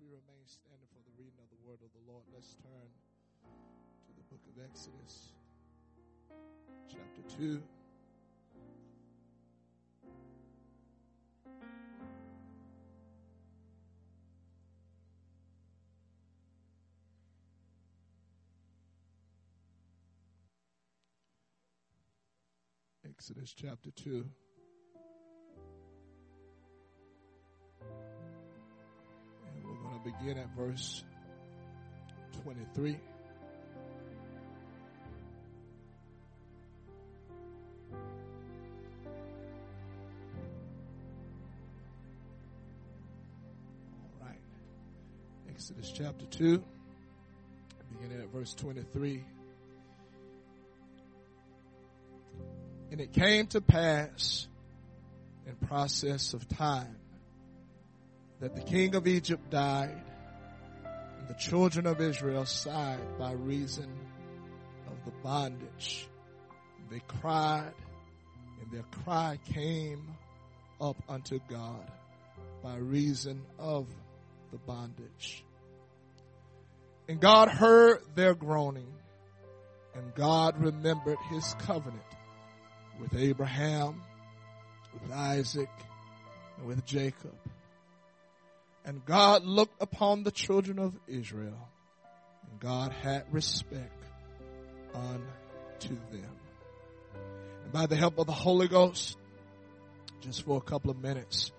we remain standing for the reading of the word of the Lord, let's turn to the book of Exodus, chapter 2. Exodus chapter 2. Begin at verse 23. All right. Exodus chapter 2, beginning at verse 23. And it came to pass in process of time that the king of Egypt died and the children of Israel sighed by reason of the bondage. They cried and their cry came up unto God by reason of the bondage. And God heard their groaning and God remembered his covenant with Abraham, with Isaac, and with Jacob. And God looked upon the children of Israel, and God had respect unto them. And by the help of the Holy Ghost, just for a couple of minutes,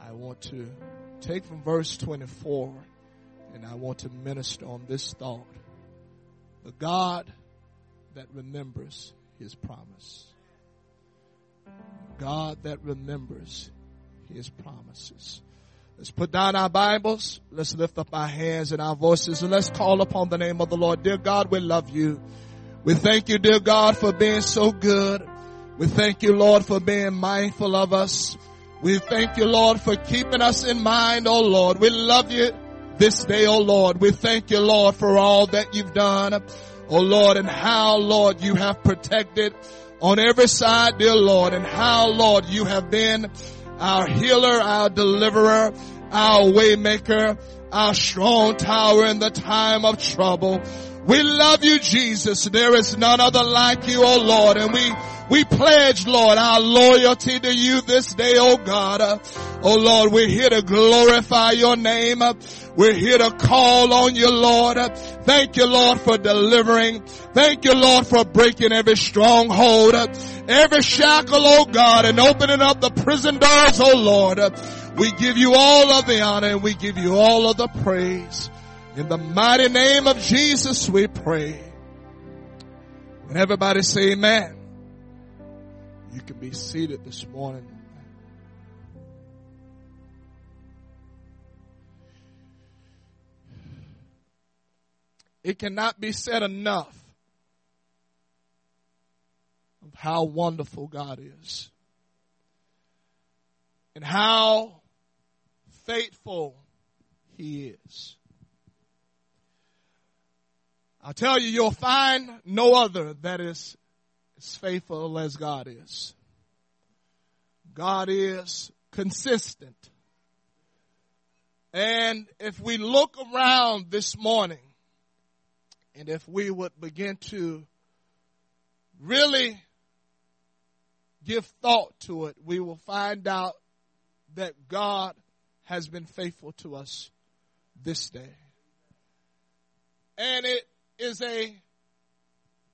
I want to take from verse 24 and I want to minister on this thought. The God that remembers his promise. God that remembers his promises. Let's put down our Bibles. Let's lift up our hands and our voices and let's call upon the name of the Lord. Dear God, we love you. We thank you, dear God, for being so good. We thank you, Lord, for being mindful of us. We thank you, Lord, for keeping us in mind, oh Lord. We love you this day, oh Lord. We thank you, Lord, for all that you've done, oh Lord, and how, Lord, you have protected on every side, dear Lord, and how, Lord, you have been our healer, our deliverer, our waymaker, our strong tower in the time of trouble. We love you, Jesus. There is none other like you, oh Lord, and we we pledge, Lord, our loyalty to you this day, oh God. Oh Lord, we're here to glorify your name. We're here to call on you, Lord. Thank you, Lord, for delivering. Thank you, Lord, for breaking every stronghold, every shackle, oh God, and opening up the prison doors, oh Lord. we give you all of the honor and we give you all of the praise. In the mighty name of Jesus, we pray. And everybody say amen. You can be seated this morning. It cannot be said enough of how wonderful God is and how faithful He is. I'll tell you, you'll find no other that is as faithful as God is. God is consistent. And if we look around this morning, and if we would begin to really give thought to it, we will find out that God has been faithful to us this day. And it is a,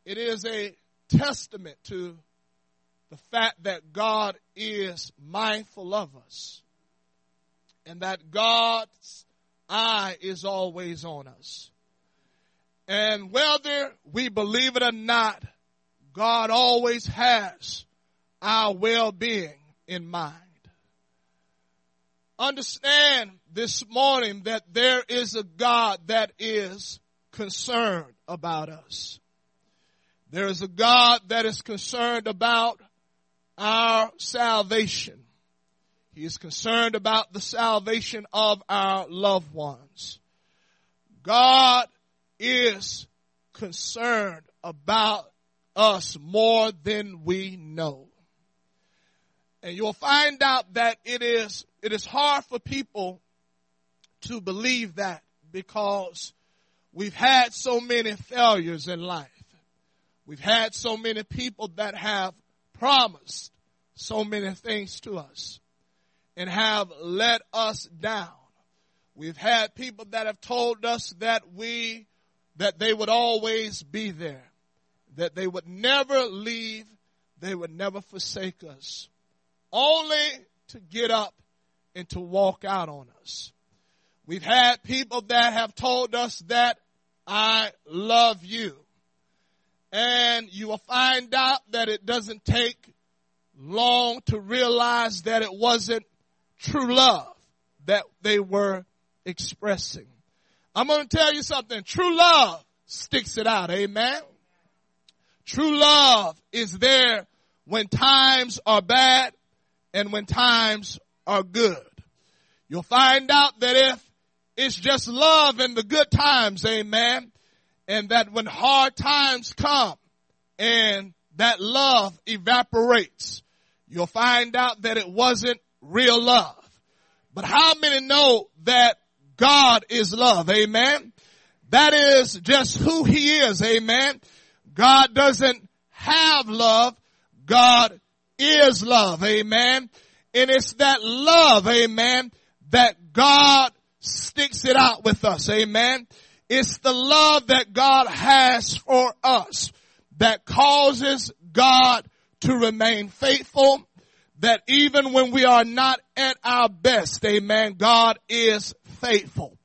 it is a testament to the fact that God is mindful of us and that God's eye is always on us. And whether we believe it or not, God always has our well-being in mind. Understand this morning that there is a God that is concerned about us. There is a God that is concerned about our salvation. He is concerned about the salvation of our loved ones. God is concerned about us more than we know. And you'll find out that it is, it is hard for people to believe that because we've had so many failures in life. We've had so many people that have promised so many things to us and have let us down. We've had people that have told us that we, that they would always be there, that they would never leave, they would never forsake us, only to get up and to walk out on us. We've had people that have told us that I love you. And you will find out that it doesn't take long to realize that it wasn't true love that they were expressing. I'm going to tell you something. True love sticks it out. Amen. True love is there when times are bad and when times are good. You'll find out that if it's just love in the good times, amen, and that when hard times come and that love evaporates, you'll find out that it wasn't real love. But how many know that God is love? Amen. That is just who he is. Amen. God doesn't have love. God is love. Amen. And it's that love. Amen. That God sticks it out with us. Amen. It's the love that God has for us that causes God to remain faithful that even when we are not at our best, amen, God is faithful.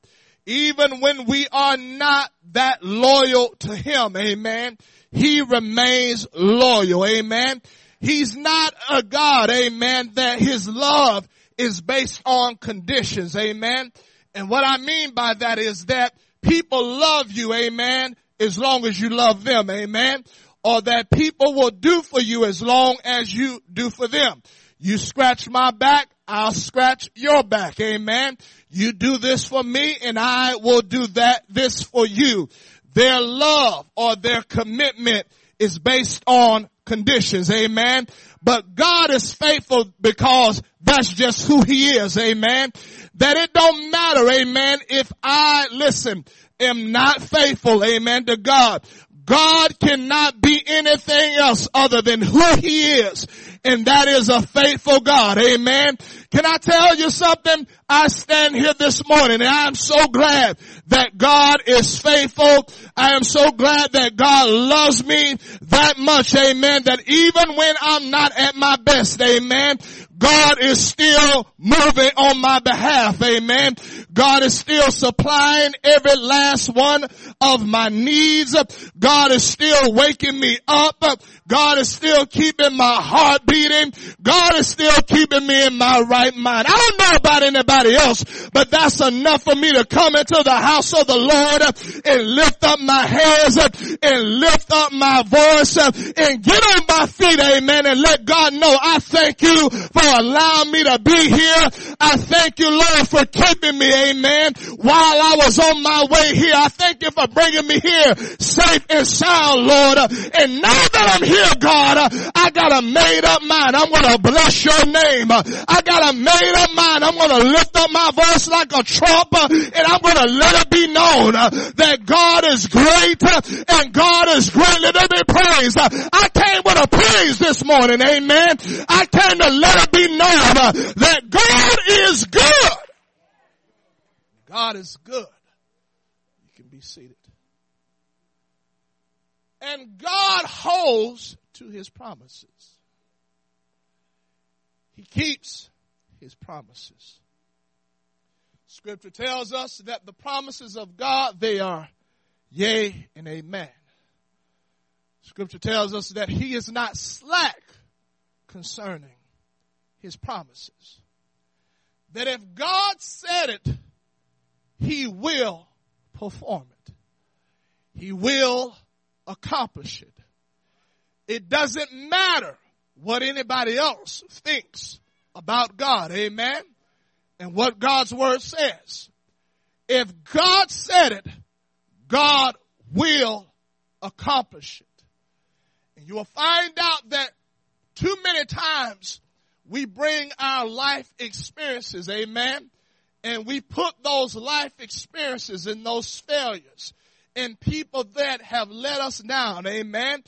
Even when we are not that loyal to Him, amen, He remains loyal, amen. He's not a God, amen, that His love is based on conditions, amen. And what I mean by that is that people love you, amen, as long as you love them, amen. Or that people will do for you as long as you do for them. You scratch my back, I'll scratch your back. Amen. You do this for me and I will do that, this for you. Their love or their commitment is based on conditions. Amen. But God is faithful because that's just who he is. Amen. That it don't matter. Amen. If I listen, am not faithful. Amen to God. God cannot be anything else other than who he is and that is a faithful God. Amen. Can I tell you something? I stand here this morning and I'm so glad that God is faithful. I am so glad that God loves me that much. Amen. That even when I'm not at my best, amen, God is still moving on my behalf. Amen. God is still supplying every last one of my needs. God is still waking me up. God is still keeping my heart beating. God is still keeping me in my right mind. I don't know about anybody else, but that's enough for me to come into the house of the Lord and lift up my hands and lift up my voice and get on my feet, amen, and let God know I thank you for allowing me to be here. I thank you, Lord, for keeping me, amen, while I was on my way here. I thank you for bringing me here safe and sound, Lord. And now that I'm here, God, I got a made up mind. I'm going to bless your name. I got a made up mind. I'm going to lift up my voice like a trump uh, and I'm going to let it be known uh, that God is great uh, and God is greatly to be praised. I came with a praise this morning. Amen. I came to let it be known that God is good. God is good. You can be seated. And God holds to his promises. He keeps his promises. Scripture tells us that the promises of God, they are yea and amen. Scripture tells us that he is not slack concerning his promises. That if God said it, he will perform it. He will accomplish it. It doesn't matter what anybody else thinks about God. Amen. And what God's word says. If God said it, God will accomplish it. And you will find out that too many times we bring our life experiences, amen, and we put those life experiences and those failures in people that have let us down. Amen.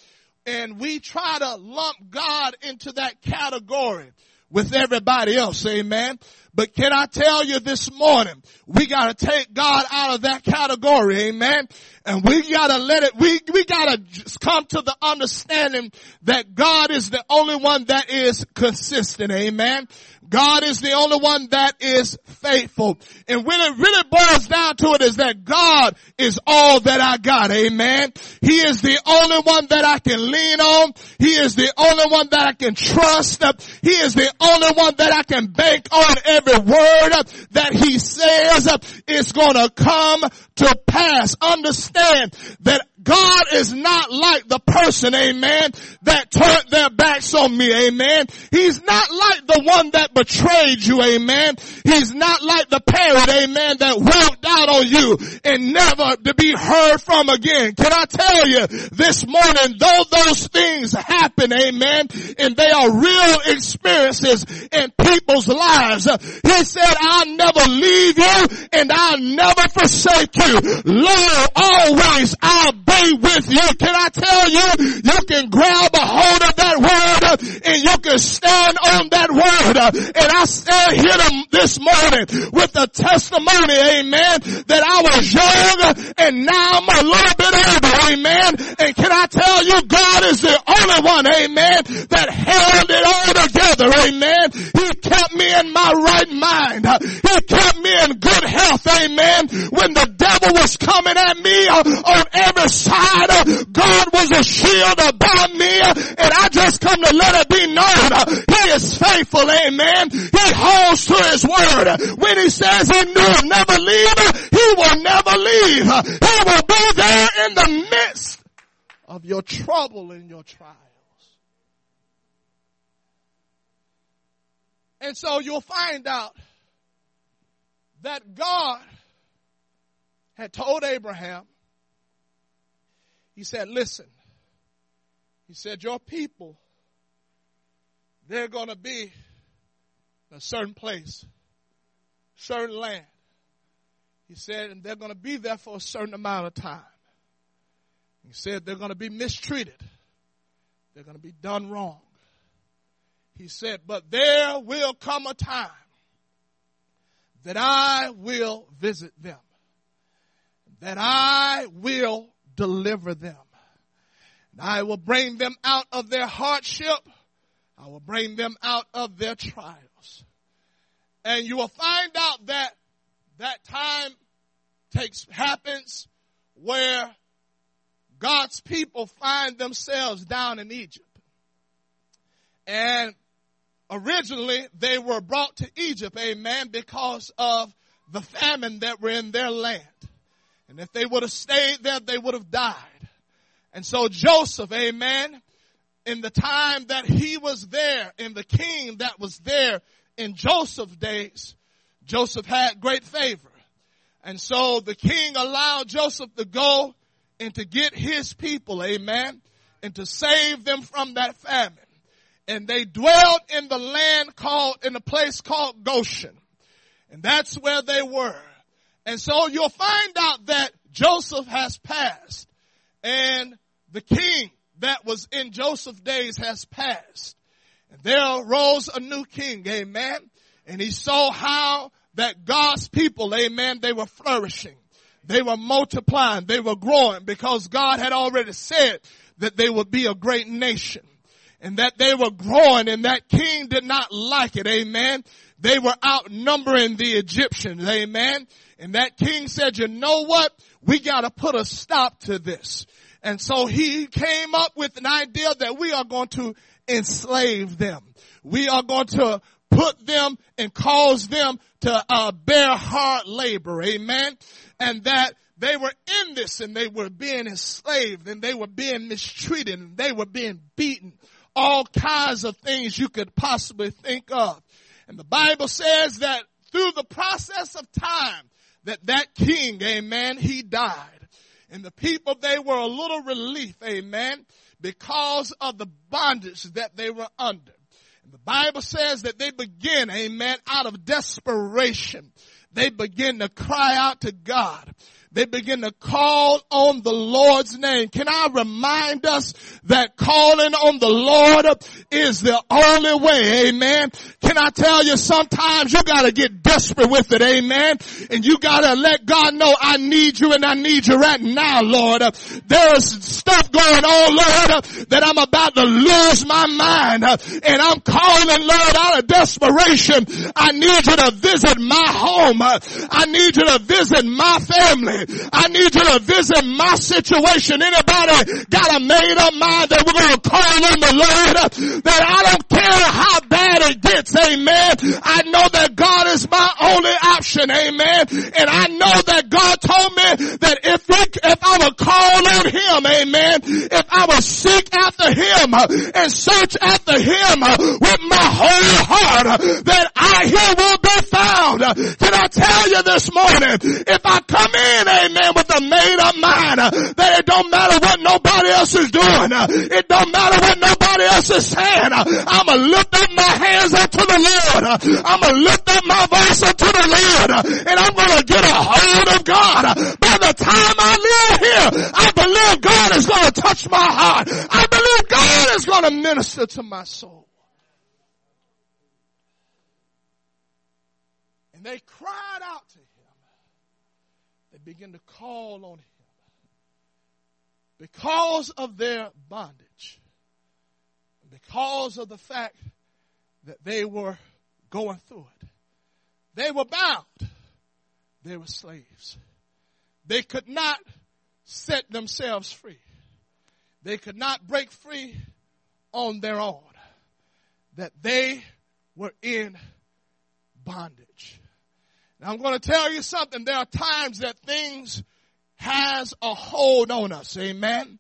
And we try to lump God into that category with everybody else. Amen. But can I tell you this morning, we gotta take God out of that category. Amen. And we gotta let it, we, we gotta come to the understanding that God is the only one that is consistent. Amen. God is the only one that is faithful. And when it really boils down to it is that God is all that I got. Amen. He is the only one that I can lean on. He is the only one that I can trust. He is the only one that I can bank on every word that he says is gonna come to pass. Understand that God is not like the person, amen, that turned their backs on me, amen. He's not like the one that betrayed you, amen. He's not like the parent, amen, that walked out on you and never to be heard from again. Can I tell you this morning, though those things happen, amen, and they are real experiences in people's lives, he said, I'll never leave you and I'll never forsake you. Lord, always I'll be with you. Can I tell you, you can grab a hold of that word and you can stand on that word. And I stand here this morning with a testimony, amen, that I was young and now I'm a little bit older, amen. And can I tell you, God is the only one, amen, that held it all together, amen. He kept me in my right mind. He kept me in good health, amen. When the devil was coming at me uh, on every side. Uh, God was a shield about me and I just come to let it be known. He is faithful. Amen. He holds to his word. When he says he will never leave, he will never leave. He will be there in the midst of your trouble and your trials. And so you'll find out that God had told Abraham, he said, listen, he said, your people, they're going to be in a certain place, certain land. He said, and they're going to be there for a certain amount of time. He said, they're going to be mistreated. They're going to be done wrong. He said, but there will come a time that I will visit them, that I will deliver them. And I will bring them out of their hardship. I will bring them out of their trials. And you will find out that that time takes, happens where God's people find themselves down in Egypt. And originally they were brought to Egypt, amen, because of the famine that were in their land. And if they would have stayed there, they would have died. And so Joseph, amen, in the time that he was there, in the king that was there in Joseph's days, Joseph had great favor. And so the king allowed Joseph to go and to get his people, amen, and to save them from that famine. And they dwelled in the land called, in a place called Goshen. And that's where they were. And so you'll find out that Joseph has passed and the king that was in Joseph's days has passed. And there arose a new king, amen. And he saw how that God's people, amen, they were flourishing. They were multiplying. They were growing because God had already said that they would be a great nation and that they were growing and that king did not like it. Amen. They were outnumbering the Egyptians. Amen. And that king said, you know what? We gotta put a stop to this. And so he came up with an idea that we are going to enslave them. We are going to put them and cause them to uh, bear hard labor. Amen. And that they were in this and they were being enslaved and they were being mistreated and they were being beaten. All kinds of things you could possibly think of. And the Bible says that through the process of time, that that king, amen, he died. And the people, they were a little relief, amen, because of the bondage that they were under. And the Bible says that they begin, amen, out of desperation they begin to cry out to God they begin to call on the Lord's name. Can I remind us that calling on the Lord is the only way, amen? Can I tell you sometimes you gotta get desperate with it, amen? And you gotta let God know I need you and I need you right now, Lord. There's stuff going on, Lord, that I'm about to lose my mind. And I'm calling, Lord, out of desperation. I need you to visit my home. I need you to visit my family. I need you to visit my situation. Anybody got a made up mind that we're going to call on the Lord? That I don't care how bad it gets. Amen. I know that God is my only option. Amen. And I know that God told me that if we, if I would call on Him, amen, if I would seek after Him and search after Him with my whole heart, that I, He will found. Can I tell you this morning, if I come in, amen, with a made up mind uh, that it don't matter what nobody else is doing. Uh, it don't matter what nobody else is saying. Uh, I'ma lift up my hands unto the Lord. I'ma lift up my voice unto the Lord and I'm gonna get a hold of God. By the time I live here, I believe God is gonna touch my heart. I believe God is gonna minister to my soul. They cried out to him They begin to call on him because of their bondage, because of the fact that they were going through it. They were bound. They were slaves. They could not set themselves free. They could not break free on their own. That they were in bondage. Now I'm going to tell you something. There are times that things has a hold on us. Amen.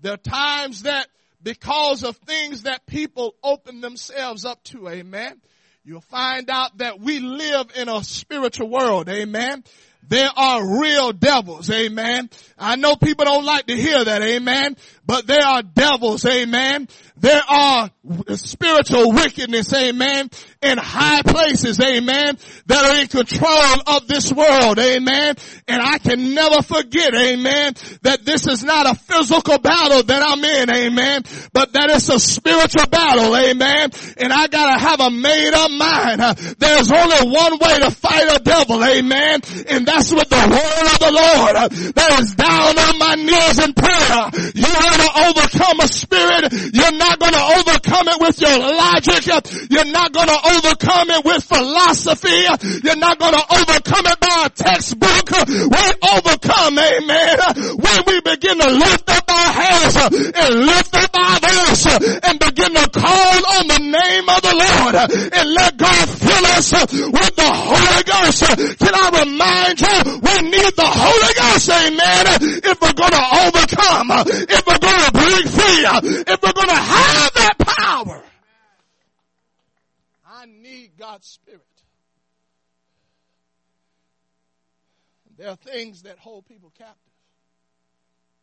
There are times that because of things that people open themselves up to. Amen. You'll find out that we live in a spiritual world. Amen. There are real devils. Amen. I know people don't like to hear that. Amen. But there are devils. Amen. There are spiritual wickedness, amen, in high places, amen, that are in control of this world, amen. And I can never forget, amen, that this is not a physical battle that I'm in, amen, but that it's a spiritual battle, amen. And I gotta have a made up mind. There's only one way to fight a devil, amen, and that's with the word of the Lord that is down on my knees in prayer. You're going to overcome a spirit, you're not not going to overcome it with your logic. You're not going to overcome it with philosophy. You're not going to overcome it by a textbook. We overcome, amen, when we begin to lift up our hands and lift up our voice and begin to call on the name of the Lord and let God fill us with the Holy Ghost. Can I remind you, we need the Holy Ghost, amen, if we're going to overcome, if we're going to break free, if we're going to have have that power. I need God's Spirit. There are things that hold people captive.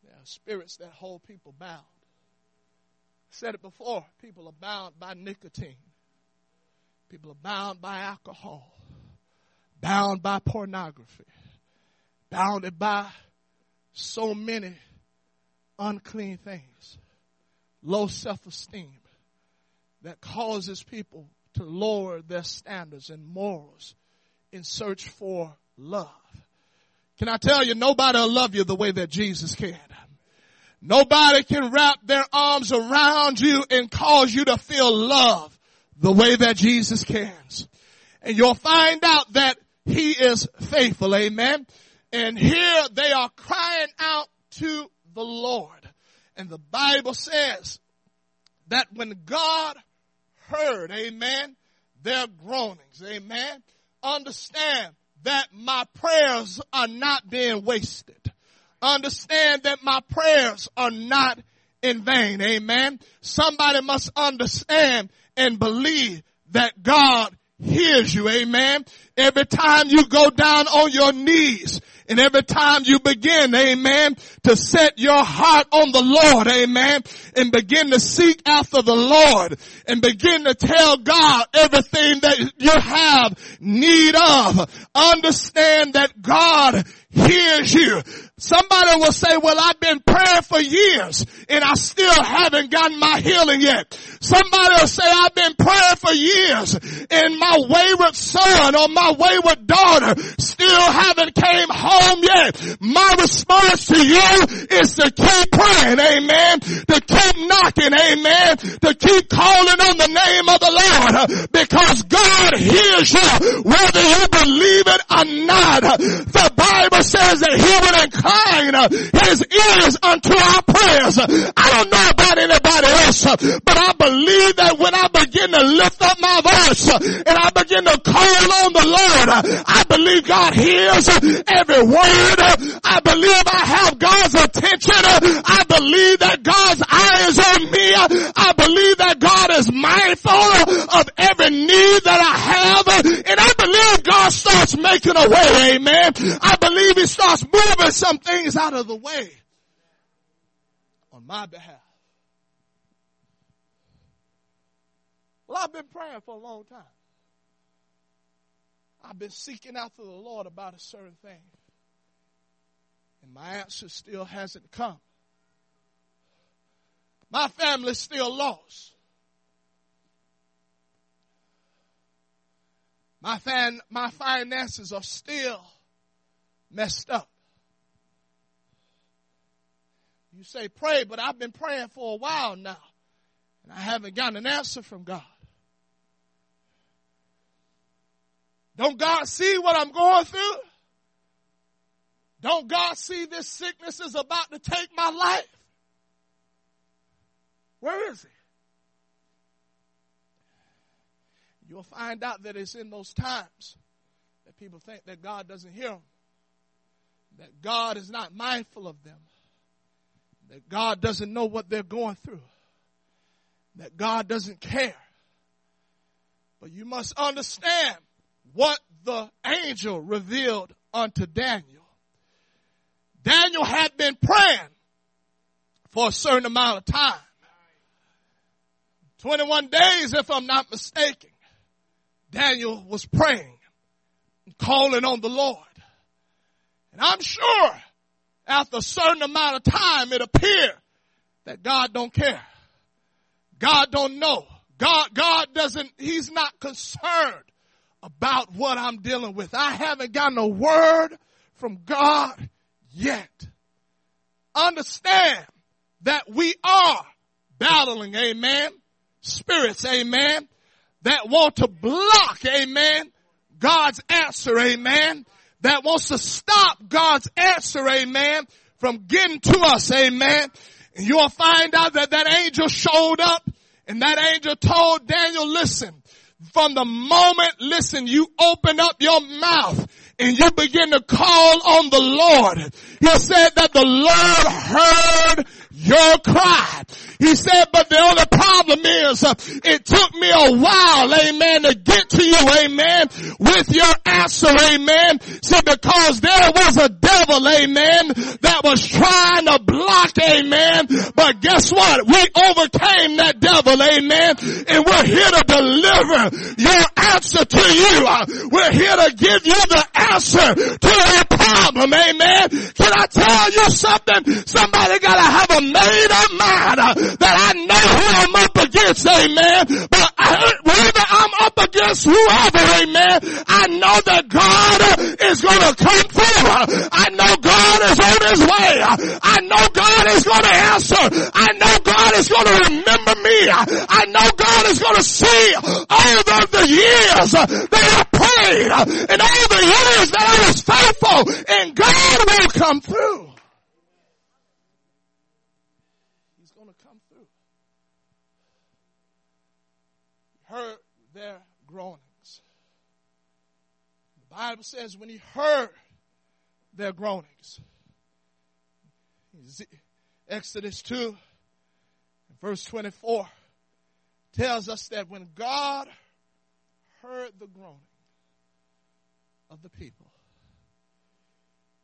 There are spirits that hold people bound. I said it before. People are bound by nicotine. People are bound by alcohol. Bound by pornography. Bounded by so many unclean things low self-esteem that causes people to lower their standards and morals in search for love. Can I tell you, nobody will love you the way that Jesus can. Nobody can wrap their arms around you and cause you to feel love the way that Jesus can. And you'll find out that He is faithful. Amen. And here they are crying out to the Lord. And the Bible says that when God heard, amen, their groanings, amen, understand that my prayers are not being wasted. Understand that my prayers are not in vain, amen. Somebody must understand and believe that God hears you, amen. Every time you go down on your knees And every time you begin, amen, to set your heart on the Lord, amen, and begin to seek after the Lord and begin to tell God everything that you have need of, understand that God hears you. Somebody will say, well, I've been praying for years and I still haven't gotten my healing yet. Somebody will say, I've been praying for years and my wayward son or my wayward daughter still haven't came home yet. My response to you is to keep praying, amen, to keep knocking, amen, to keep calling on the name of the Lord uh, because God hears you whether you believe it or not. Uh, the Bible says that he will incline his ears unto our prayers. I don't know about anybody else, but I believe that when I begin to lift up my voice and I begin to call on the Lord, I believe God hears every word. I believe I have God's attention. I believe that God's eyes on me. I believe that God is mindful of every need that I have. And I believe God starts making a way. Amen. I believe he starts moving some things out of the way on my behalf. Well, I've been praying for a long time. I've been seeking after the Lord about a certain thing. And my answer still hasn't come. My family's still lost. My, fan, my finances are still messed up. You say pray, but I've been praying for a while now, and I haven't gotten an answer from God. Don't God see what I'm going through? Don't God see this sickness is about to take my life? Where is He? You'll find out that it's in those times that people think that God doesn't hear them that God is not mindful of them, that God doesn't know what they're going through, that God doesn't care. But you must understand what the angel revealed unto Daniel. Daniel had been praying for a certain amount of time. 21 days, if I'm not mistaken. Daniel was praying, calling on the Lord. And I'm sure after a certain amount of time it appeared that God don't care. God don't know. God, God doesn't, He's not concerned about what I'm dealing with. I haven't gotten a word from God yet. Understand that we are battling, amen, spirits, amen, that want to block, amen, God's answer, amen that wants to stop God's answer, amen, from getting to us, amen. And you'll find out that that angel showed up and that angel told Daniel, listen, from the moment, listen, you open up your mouth and you begin to call on the Lord. He said that the Lord heard your cry. He said, but the only problem is, uh, it took me a while, amen, to get to you, amen, with your answer, amen. See, because there was a devil, amen, that was trying to block, amen. But guess what? We overcame that devil, amen. And we're here to deliver your answer to you. We're here to give you the answer to your problem, amen. Can I tell you something? Somebody gotta have a made up mind that I know who I'm up against, amen. But I, whether I'm up against whoever, amen, I know that God is gonna come through. I know God is on his way. I know God is gonna answer. I know God is gonna remember me. I know God is gonna see all of the years that I prayed and all the years that I was faithful and God will come through. He's going to come through. heard their groanings. The Bible says when he heard their groanings, Exodus 2, verse 24, tells us that when God heard the groaning of the people,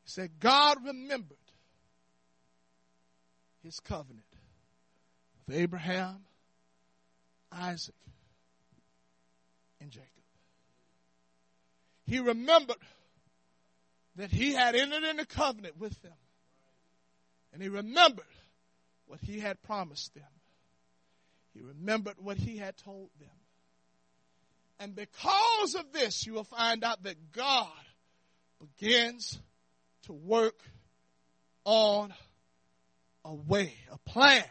he said, God remembered his covenant with Abraham, Isaac, and Jacob. He remembered that he had entered into covenant with them. And he remembered what he had promised them. He remembered what he had told them. And because of this, you will find out that God begins to work on a way, a plan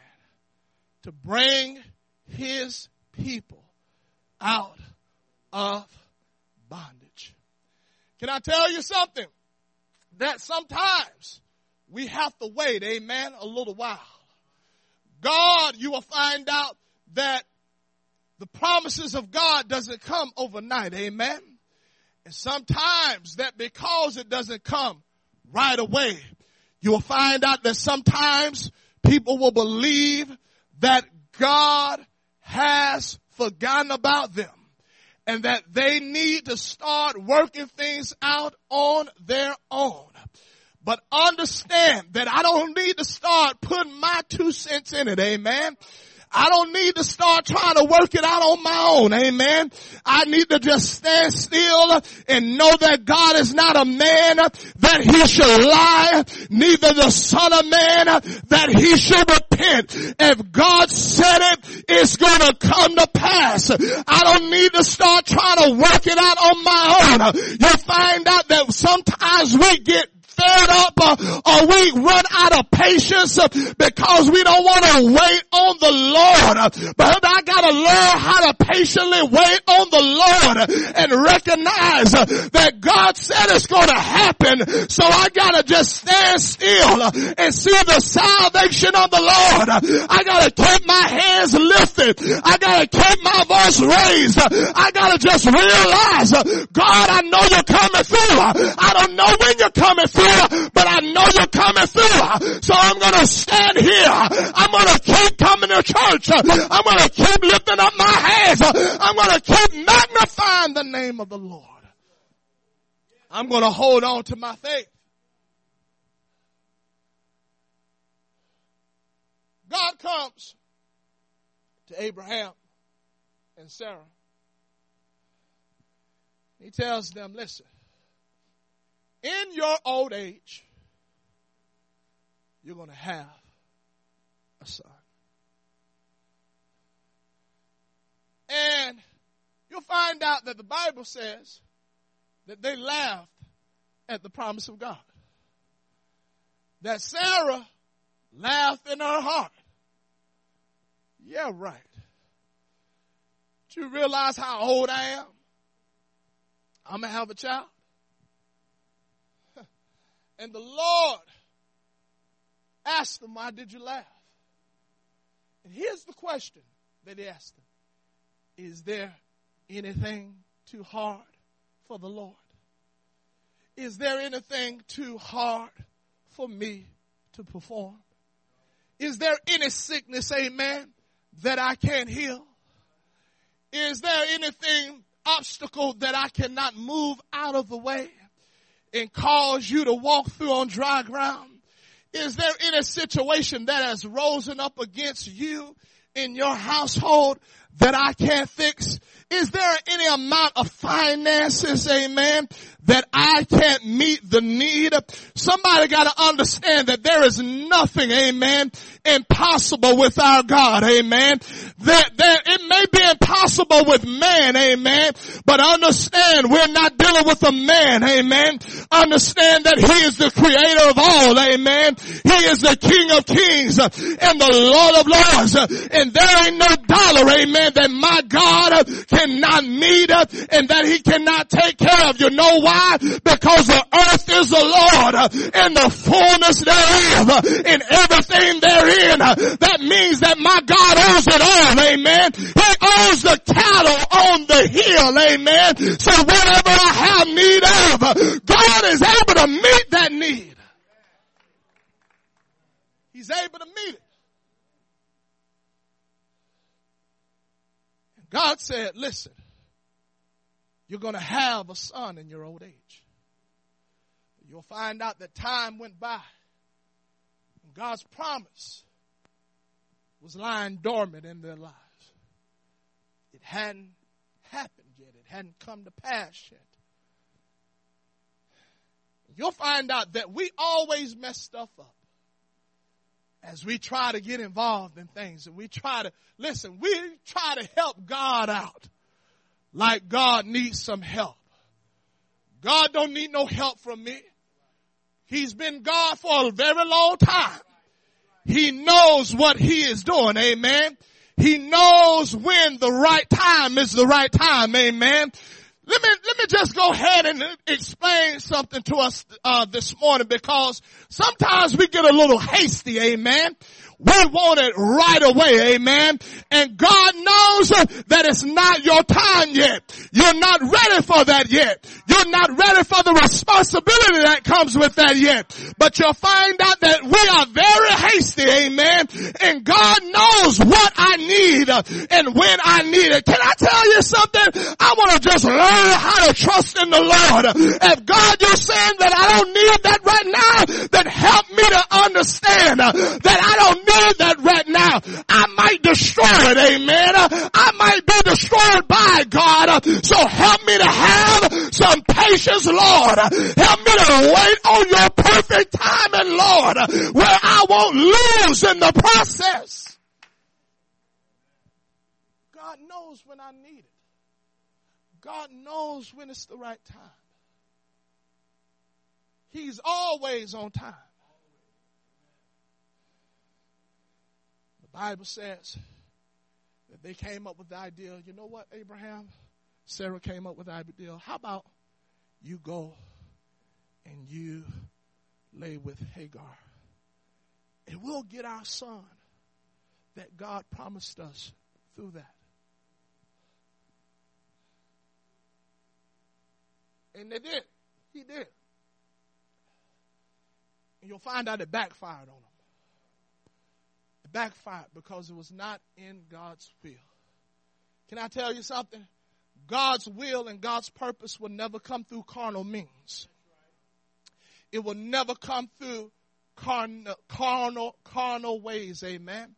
to bring his people out of bondage. Can I tell you something? That sometimes we have to wait, amen, a little while. God, you will find out that the promises of God doesn't come overnight, amen. And sometimes that because it doesn't come right away, you will find out that sometimes people will believe that God has forgotten about them and that they need to start working things out on their own. But understand that I don't need to start putting my two cents in it. Amen. I don't need to start trying to work it out on my own. Amen. I need to just stand still and know that God is not a man that he should lie, neither the son of man that he should repent. If God said it, it's gonna come to pass. I don't need to start trying to work it out on my own. You'll find out that sometimes we get fed up uh, or we run out of patience uh, because we don't want to wait on the Lord. But I gotta learn how to patiently wait on the Lord and recognize uh, that God said it's gonna happen. So I gotta just stand still and see the salvation of the Lord. I gotta keep my hands lifted. I gotta keep my voice raised. I gotta just realize, God, I know you're coming through. I don't know when you're coming through but I know you're coming through. So I'm gonna stand here. I'm gonna keep coming to church. I'm gonna keep lifting up my hands. I'm gonna keep magnifying the name of the Lord. I'm gonna hold on to my faith. God comes to Abraham and Sarah. He tells them, listen, in your old age, you're going to have a son. And you'll find out that the Bible says that they laughed at the promise of God. That Sarah laughed in her heart. Yeah, right. Do you realize how old I am? I'm going to have a child. And the Lord asked them, Why did you laugh? And here's the question that he asked them Is there anything too hard for the Lord? Is there anything too hard for me to perform? Is there any sickness, amen, that I can't heal? Is there anything obstacle that I cannot move out of the way? And cause you to walk through on dry ground? Is there any situation that has risen up against you in your household that I can't fix? Is there any amount of finances, amen, that I can't meet the need? Somebody gotta understand that there is nothing, amen, impossible with our God, amen. That, that it may be impossible with man, amen, but understand we're not dealing with a man, amen. Understand that he is the creator of all, amen. He is the king of kings and the lord of lords and there ain't no dollar, amen, that my God cannot meet and that he cannot take care of. You know why? Because the earth is the Lord uh, and the fullness thereof uh, and everything therein. Uh, that means that my God owns it all, amen. He owns the cattle on the hill, amen. So whatever I have need of, God is able to meet that need. He's able to meet it. God said, listen, you're going to have a son in your old age. You'll find out that time went by. And God's promise was lying dormant in their lives. It hadn't happened yet. It hadn't come to pass yet. You'll find out that we always mess stuff up as we try to get involved in things and we try to listen, we try to help God out like God needs some help. God don't need no help from me. He's been God for a very long time. He knows what he is doing. Amen. He knows when the right time is the right time. Amen. Let me, let me just go ahead and explain something to us, uh, this morning because sometimes we get a little hasty. Amen. We want it right away. Amen. And God knows that it's not your time yet. You're not ready for that yet. You're not ready for the responsibility that comes with that yet. But you'll find out that we are very hasty. Amen. And God knows what I need and when I need it. Can I tell you something? I want to just learn how to trust in the Lord. If God, you're saying that I don't need that right now, then help me to understand that I don't that right now. I might destroy it, amen. I might be destroyed by God. So help me to have some patience, Lord. Help me to wait on your perfect timing, Lord, where I won't lose in the process. God knows when I need it. God knows when it's the right time. He's always on time. Bible says that they came up with the idea, you know what, Abraham? Sarah came up with the idea, how about you go and you lay with Hagar? And we'll get our son that God promised us through that. And they did. He did. And you'll find out it backfired on him backfired because it was not in God's will. Can I tell you something? God's will and God's purpose will never come through carnal means. It will never come through carnal, carnal, carnal ways. Amen.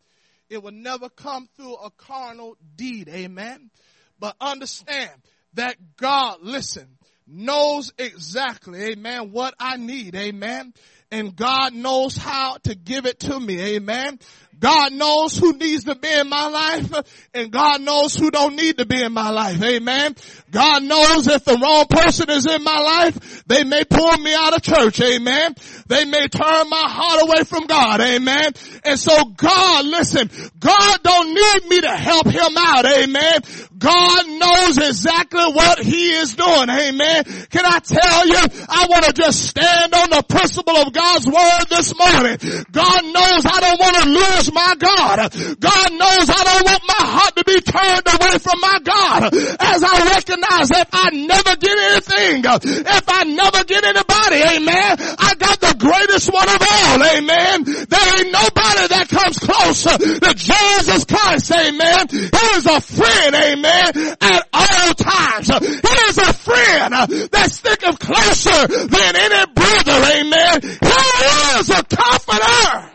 It will never come through a carnal deed. Amen. But understand that God, listen, knows exactly, amen, what I need. Amen. And God knows how to give it to me. Amen. God knows who needs to be in my life and God knows who don't need to be in my life. Amen. God knows if the wrong person is in my life, they may pull me out of church. Amen. They may turn my heart away from God. Amen. And so God, listen, God don't need me to help him out. Amen. God knows exactly what he is doing. Amen. Can I tell you, I want to just stand on the principle of God's word this morning. God knows I don't want to lose my God. God knows I don't want my heart to be turned away from my God. As I recognize if I never get anything, if I never get anybody, amen, I got the greatest one of all, amen. There ain't nobody that comes close to Jesus Christ, amen. He is a friend, amen, at all times. He is a friend that sticketh closer than any brother, amen. He is a comforter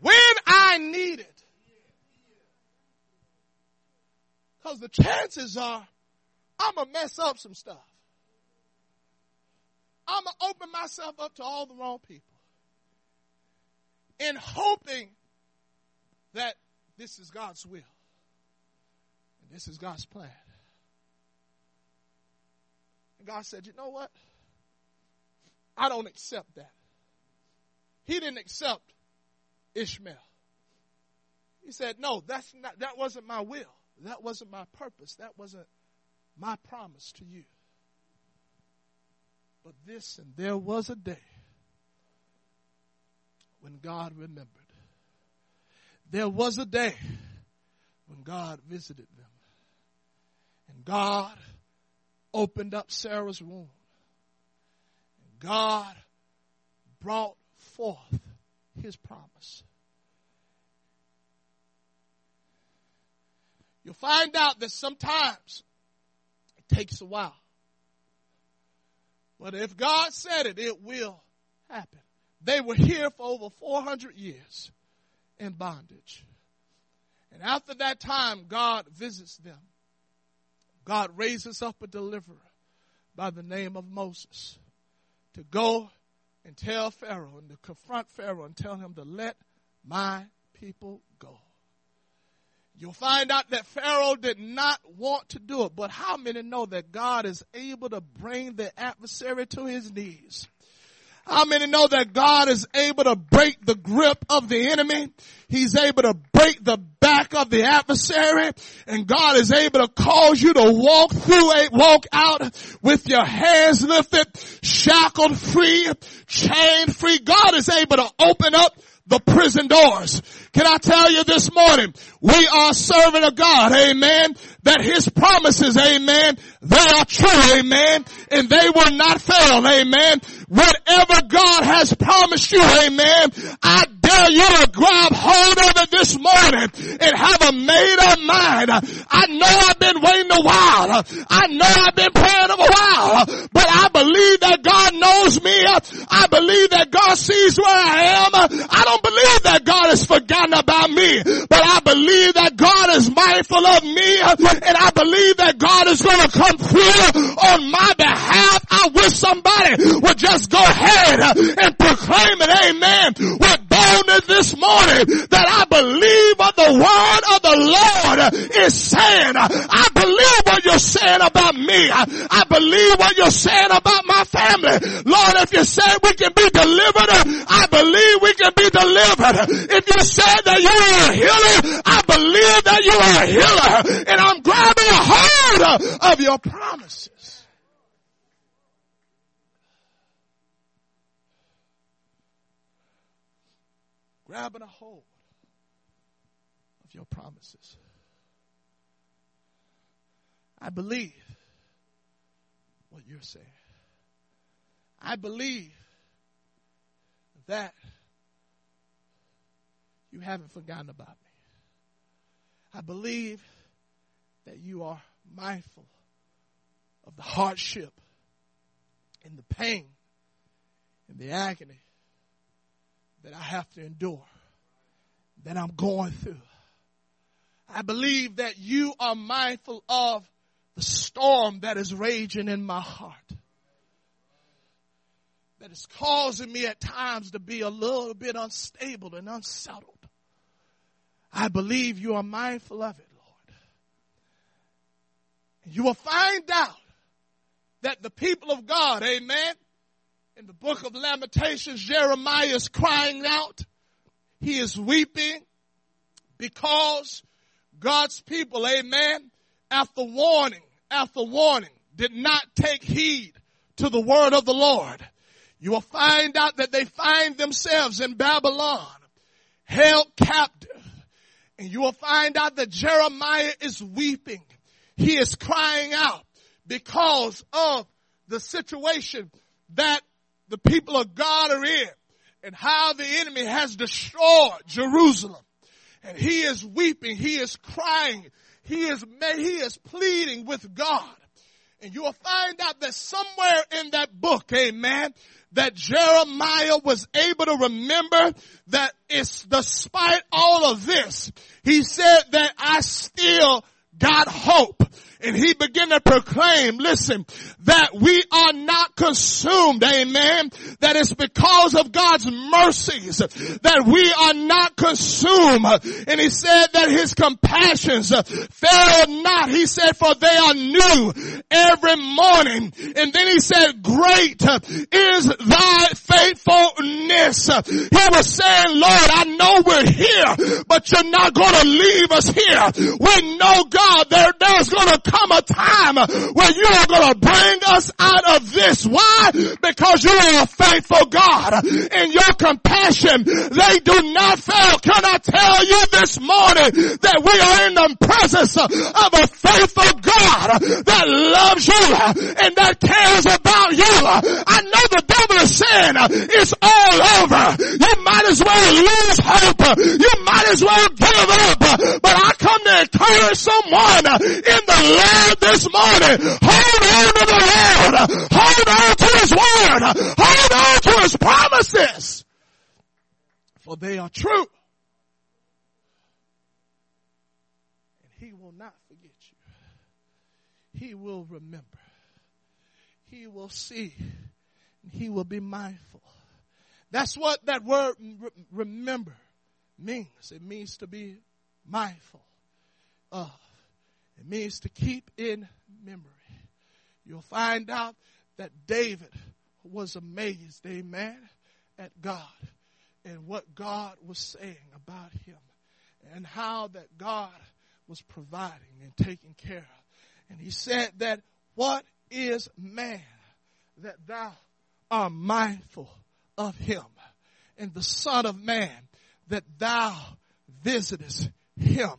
when I need it. Because the chances are I'm going to mess up some stuff. I'm going to open myself up to all the wrong people. In hoping that this is God's will. And this is God's plan. And God said, you know what? I don't accept that. He didn't accept Ishmael. He said, no, that's not, that wasn't my will. That wasn't my purpose. That wasn't my promise to you. But this and there was a day when God remembered. There was a day when God visited them. And God opened up Sarah's womb. And God brought forth his promise. You'll find out that sometimes it takes a while. But if God said it, it will happen. They were here for over 400 years in bondage. And after that time, God visits them. God raises up a deliverer by the name of Moses to go and tell Pharaoh and to confront Pharaoh and tell him to let my people go. You'll find out that Pharaoh did not want to do it, but how many know that God is able to bring the adversary to his knees? How many know that God is able to break the grip of the enemy? He's able to break the back of the adversary and God is able to cause you to walk through a walk out with your hands lifted, shackled free, chained free. God is able to open up the prison doors. Can I tell you this morning, we are serving a God, amen, that his promises, amen, they are true, amen, and they will not fail, amen. Whatever God has promised you, amen, I dare you to grab hold of it this morning and have a made up mind. I know I've been waiting a while. I know I've been praying a while, but I believe that God knows me. I believe that God sees where I am. I don't believe that God has forgotten about me, but I believe that God is mindful of me and I believe that God is going to come through on my behalf. I wish somebody would just go ahead and proclaim it. Amen. With boldness this morning that I believe what the word of the Lord is saying. I believe what you're saying about me. I believe what you're saying about my family. Lord, if you said we can be delivered, I believe we can be delivered. If you said that you are a healer, I believe that you are a healer. And I'm grabbing a hold of your promises. grabbing a hold of your promises. I believe what you're saying. I believe that you haven't forgotten about me. I believe that you are mindful of the hardship and the pain and the agony that I have to endure, that I'm going through. I believe that you are mindful of the storm that is raging in my heart. That is causing me at times to be a little bit unstable and unsettled. I believe you are mindful of it, Lord. And you will find out that the people of God, amen, in the book of Lamentations, Jeremiah is crying out. He is weeping because God's people, amen, after warning, after warning, did not take heed to the word of the Lord. You will find out that they find themselves in Babylon, held captive. And you will find out that Jeremiah is weeping. He is crying out because of the situation that the people of God are in and how the enemy has destroyed Jerusalem. And he is weeping. He is crying. He is, he is pleading with God. And you will find out that somewhere in that book, amen, that Jeremiah was able to remember that it's despite all of this, he said that I still got hope and he began to proclaim, listen, that we are not consumed, amen, that it's because of God's mercies that we are not consumed. And he said that his compassions fail not. He said, for they are new every morning. And then he said, great is thy faithfulness. He was saying, Lord, I know we're here, but you're not going to leave us here. We know God, there, there's going to come a time where you are going to bring us out of this. Why? Because you are a faithful God and your compassion, they do not fail. Can I tell you this morning that we are in the presence of a faithful God that loves you and that cares about you. I know the devil is saying it's all over. You might as well lose hope. You might as well give up. But I come to encourage someone in the This morning. Hold on to the Lord. Hold on to his word. Hold on to his promises. For they are true. And he will not forget you. He will remember. He will see. And he will be mindful. That's what that word remember means. It means to be mindful of. It means to keep in memory. You'll find out that David was amazed, amen, at God and what God was saying about him and how that God was providing and taking care of. And he said that what is man that thou art mindful of him and the son of man that thou visitest him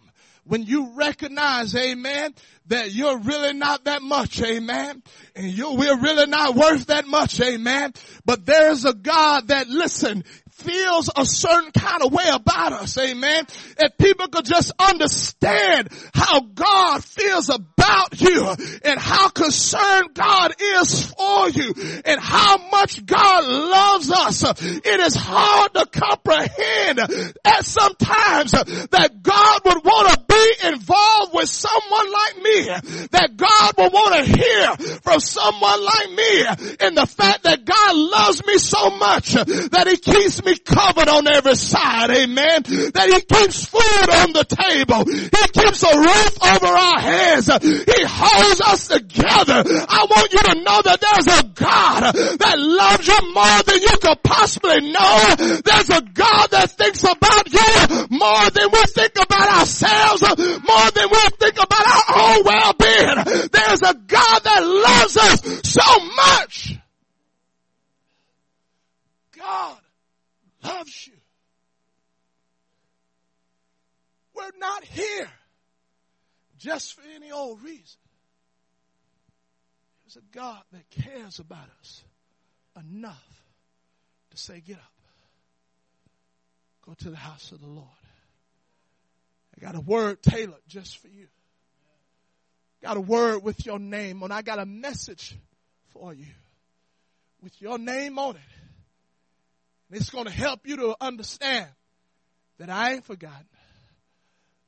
when you recognize, amen, that you're really not that much, amen, and you, we're really not worth that much, amen, but there's a God that, listen, feels a certain kind of way about us, amen. If people could just understand how God feels about you and how concerned God is for you and how much God loves us, it is hard to comprehend at sometimes that God would want to be involved with someone like me, that God would want to hear from someone like me and the fact that God loves me so much that he keeps me covered on every side. Amen. That he keeps food on the table. He keeps a roof over our heads. He holds us together. I want you to know that there's a God that loves you more than you could possibly know. There's a God that thinks about you more than we think about ourselves, more than we think about our own well-being. There's a God that loves us so much. God loves you. We're not here just for any old reason. There's a God that cares about us enough to say, get up. Go to the house of the Lord. I got a word tailored just for you. Got a word with your name on. I got a message for you with your name on it. And it's going to help you to understand that I ain't forgotten.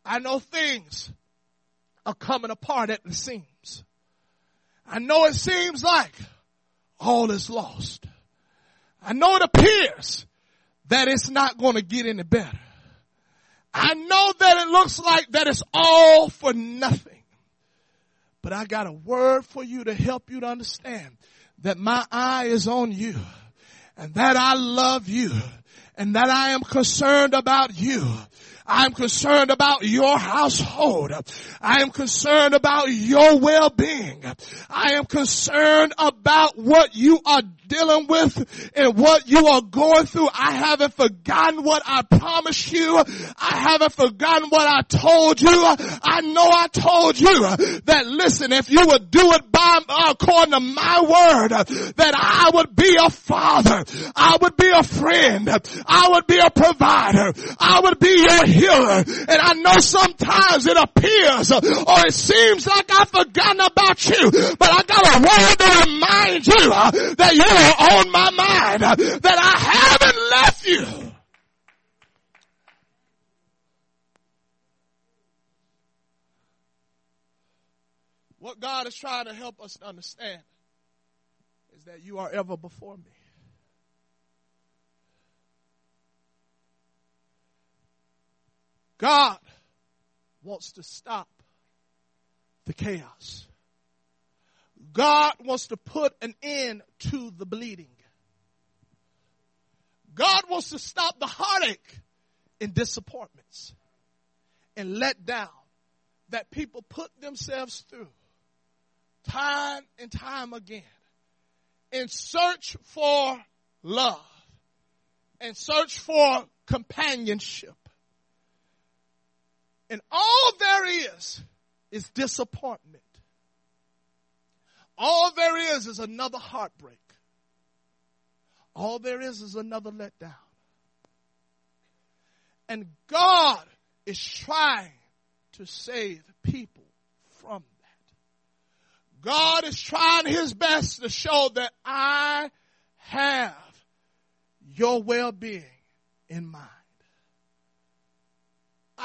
I know things are coming apart at the seams. I know it seems like all is lost. I know it appears that it's not going to get any better. I know that it looks like that it's all for nothing. But I got a word for you to help you to understand that my eye is on you and that I love you and that I am concerned about you. I'm concerned about your household. I am concerned about your well-being. I am concerned about what you are dealing with and what you are going through. I haven't forgotten what I promised you. I haven't forgotten what I told you. I know I told you that listen, if you would do it by uh, according to my word, that I would be a father. I would be a friend. I would be a provider. I would be your healer. And I know sometimes it appears or it seems like I've forgotten about you, but I got a word to remind you uh, that you are on my mind uh, that I haven't left you. What God is trying to help us understand is that you are ever before me. God wants to stop the chaos. God wants to put an end to the bleeding. God wants to stop the heartache and disappointments and let down that people put themselves through time and time again in search for love and search for companionship. And all there is is disappointment all there is is another heartbreak. All there is is another letdown. And God is trying to save people from that. God is trying his best to show that I have your well-being in mind.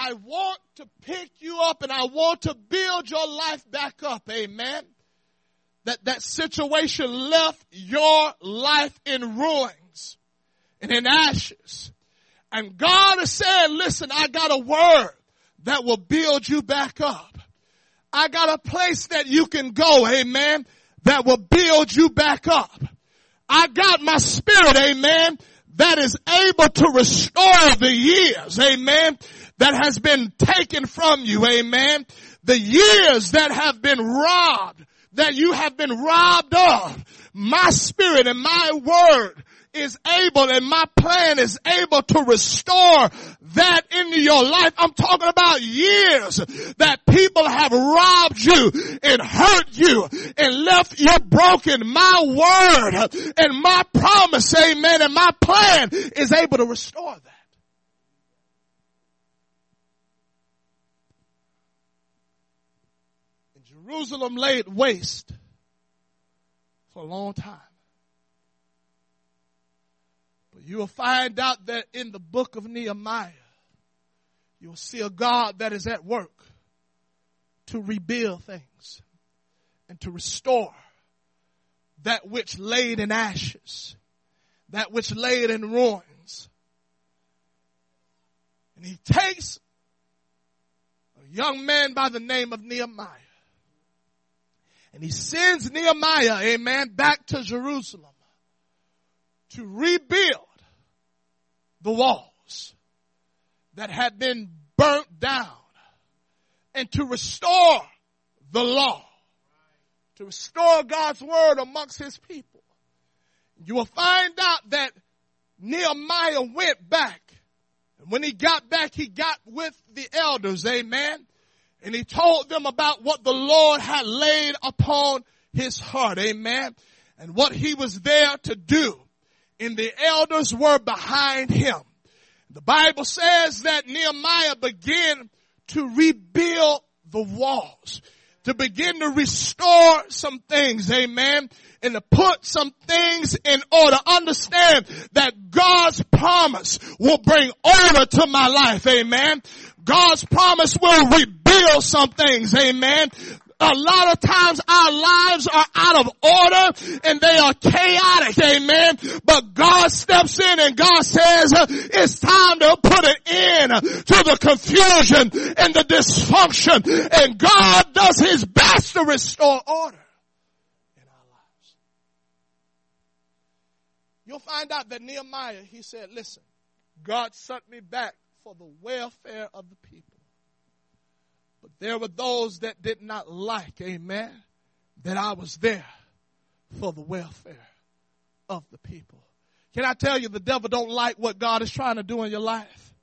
I want to pick you up and I want to build your life back up. Amen. That that situation left your life in ruins and in ashes. And God is saying, listen, I got a word that will build you back up. I got a place that you can go, amen, that will build you back up. I got my spirit, amen, that is able to restore the years, amen, that has been taken from you, amen. The years that have been robbed, that you have been robbed of. My spirit and my word is able and my plan is able to restore that into your life. I'm talking about years that people have robbed you and hurt you and left you broken. My word and my promise, amen, and my plan is able to restore that. And Jerusalem laid waste for a long time. But you will find out that in the book of Nehemiah, you'll see a God that is at work to rebuild things and to restore that which laid in ashes, that which laid in ruins. And he takes a young man by the name of Nehemiah and he sends Nehemiah, amen, back to Jerusalem to rebuild the walls that had been burnt down and to restore the law, to restore God's word amongst his people. You will find out that Nehemiah went back. And when he got back, he got with the elders, amen. And he told them about what the Lord had laid upon his heart, amen. And what he was there to do and the elders were behind him. The Bible says that Nehemiah began to rebuild the walls, to begin to restore some things, amen, and to put some things in order. Understand that God's promise will bring order to my life, amen. God's promise will rebuild some things, amen a lot of times our lives are out of order and they are chaotic, amen. But God steps in and God says it's time to put an end to the confusion and the dysfunction and God does his best to restore order in our lives. You'll find out that Nehemiah, he said, listen, God sent me back for the welfare of the people. But there were those that did not like, amen, that I was there for the welfare of the people. Can I tell you the devil don't like what God is trying to do in your life?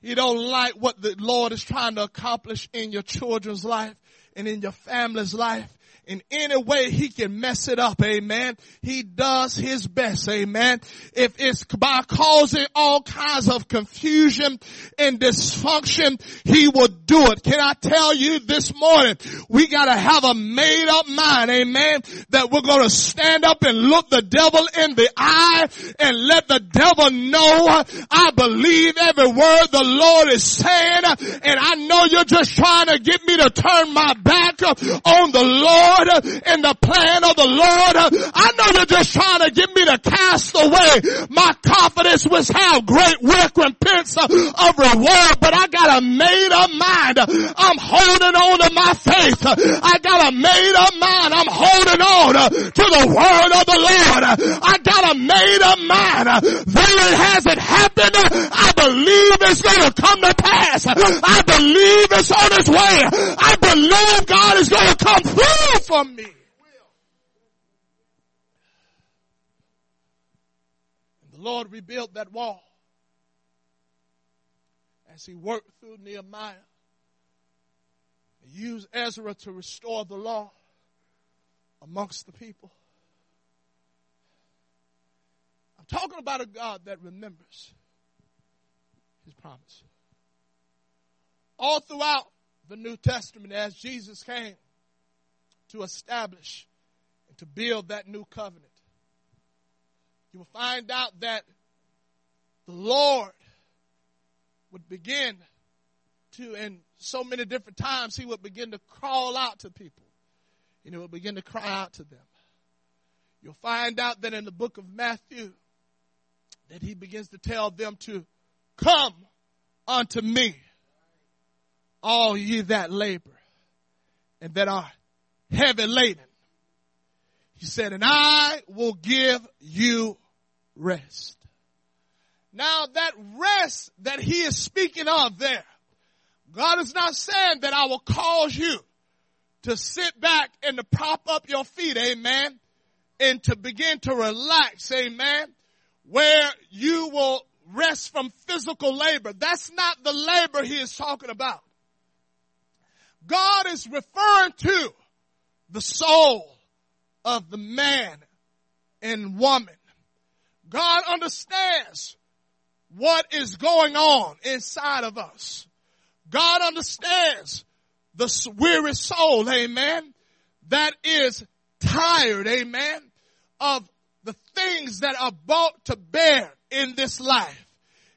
He don't like what the Lord is trying to accomplish in your children's life and in your family's life in any way he can mess it up. Amen. He does his best. Amen. If it's by causing all kinds of confusion and dysfunction, he will do it. Can I tell you this morning, we gotta have a made up mind. Amen. That we're gonna stand up and look the devil in the eye and let the devil know I believe every word the Lord is saying and I know you're just trying to get me to turn my back on the Lord Lord in the plan of the Lord. I know you're just trying to get me to cast away my confidence which have great recompense of reward, but I got a made up mind. I'm holding on to my faith. I got a made up mind. I'm holding on to the word of the Lord. I got a made up mind. Though it hasn't happened, I believe it's going to come to pass. I believe it's on its way. I believe God is going to come through from me. And the Lord rebuilt that wall as he worked through Nehemiah. He used Ezra to restore the law amongst the people. I'm talking about a God that remembers his promise. All throughout the New Testament, as Jesus came to establish and to build that new covenant. You will find out that the Lord would begin to, in so many different times, he would begin to crawl out to people and he would begin to cry out to them. You'll find out that in the book of Matthew, that he begins to tell them to come unto me, all ye that labor and that are heavy laden. He said, and I will give you rest. Now that rest that he is speaking of there, God is not saying that I will cause you to sit back and to prop up your feet, amen, and to begin to relax, amen, where you will rest from physical labor. That's not the labor he is talking about. God is referring to the soul of the man and woman. God understands what is going on inside of us. God understands the weary soul, amen, that is tired, amen, of the things that are brought to bear in this life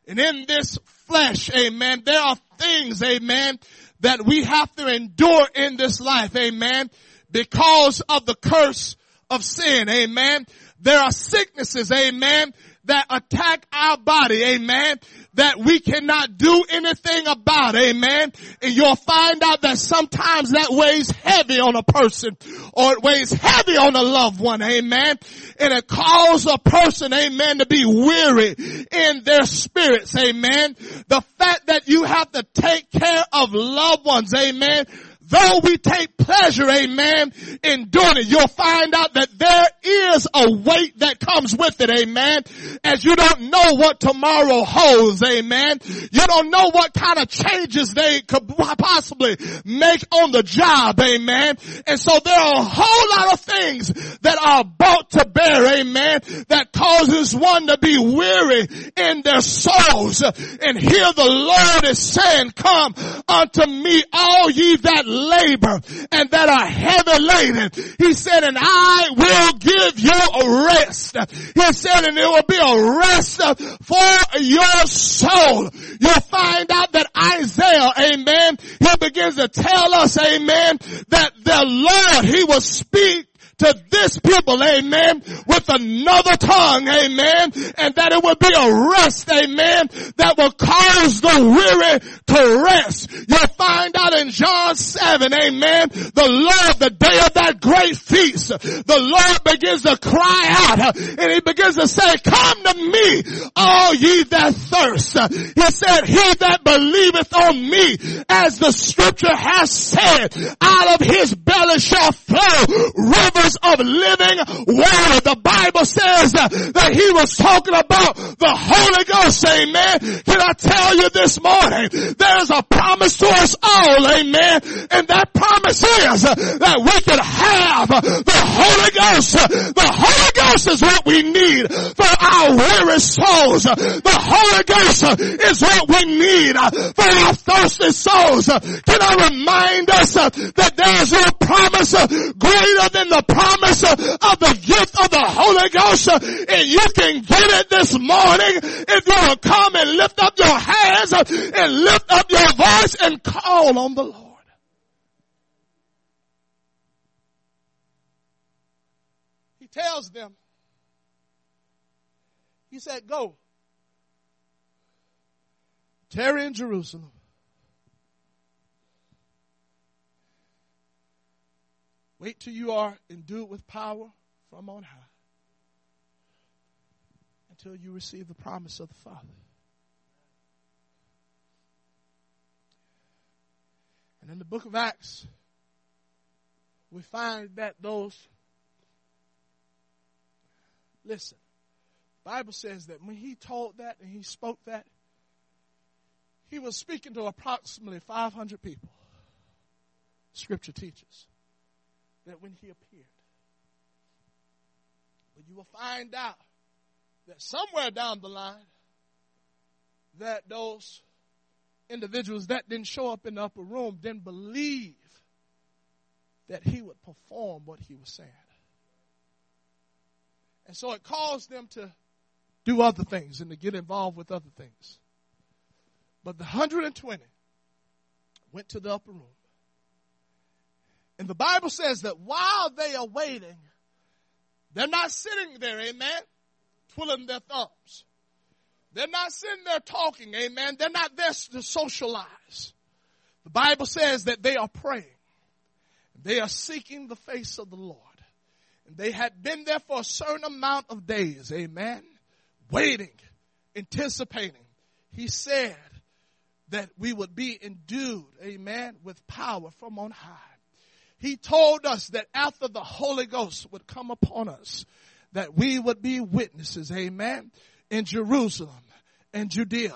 and in this flesh, amen. There are things, amen, that we have to endure in this life, amen, because of the curse of sin, amen. There are sicknesses, amen, that attack our body, amen, that we cannot do anything about, amen. And you'll find out that sometimes that weighs heavy on a person or it weighs heavy on a loved one, amen. And it causes a person, amen, to be weary in their spirits, amen. The fact that you have to take care of loved ones, amen, though we take pleasure, amen, in doing it, you'll find out that there is a weight that comes with it, amen, as you don't know what tomorrow holds, amen. You don't know what kind of changes they could possibly make on the job, amen. And so there are a whole lot of things that are brought to bear, amen, that causes one to be weary in their souls. And here the Lord is saying, come unto me all ye that labor and that are heavy laden. He said, and I will give you a rest. He said, and it will be a rest for your soul. You'll find out that Isaiah, amen, he begins to tell us, amen, that the Lord, he will speak to this people, amen, with another tongue, amen, and that it will be a rest, amen, that will cause the weary to rest. You'll find out in John 7, amen, the Lord, the day of that great feast, the Lord begins to cry out and he begins to say, come to me, all ye that thirst. He said, he that believeth on me, as the scripture has said, out of his belly shall flow rivers of living water. The Bible says that he was talking about the Holy Ghost, amen. Can I tell you this morning, there's a promise to us all, amen. And that promise is that we can have the Holy Ghost. The Holy Ghost is what we need for weary souls. The Holy Ghost is what we need for our thirsty souls. Can I remind us that there's no promise greater than the promise of the gift of the Holy Ghost. And you can get it this morning if you will come and lift up your hands and lift up your voice and call on the Lord. He tells them, he said, go. Tarry in Jerusalem Wait till you are endued with power from on high until you receive the promise of the Father. And in the book of Acts, we find that those, listen, Bible says that when he told that and he spoke that, he was speaking to approximately 500 people. Scripture teaches that when he appeared. But you will find out that somewhere down the line, that those individuals that didn't show up in the upper room didn't believe that he would perform what he was saying. And so it caused them to do other things and to get involved with other things. But the 120 went to the upper room. And the Bible says that while they are waiting, they're not sitting there, amen, twiddling their thumbs. They're not sitting there talking, amen. They're not there to socialize. The Bible says that they are praying. They are seeking the face of the Lord. And they had been there for a certain amount of days, amen, waiting, anticipating. He said that we would be endued, amen, with power from on high. He told us that after the Holy Ghost would come upon us, that we would be witnesses, amen, in Jerusalem and Judea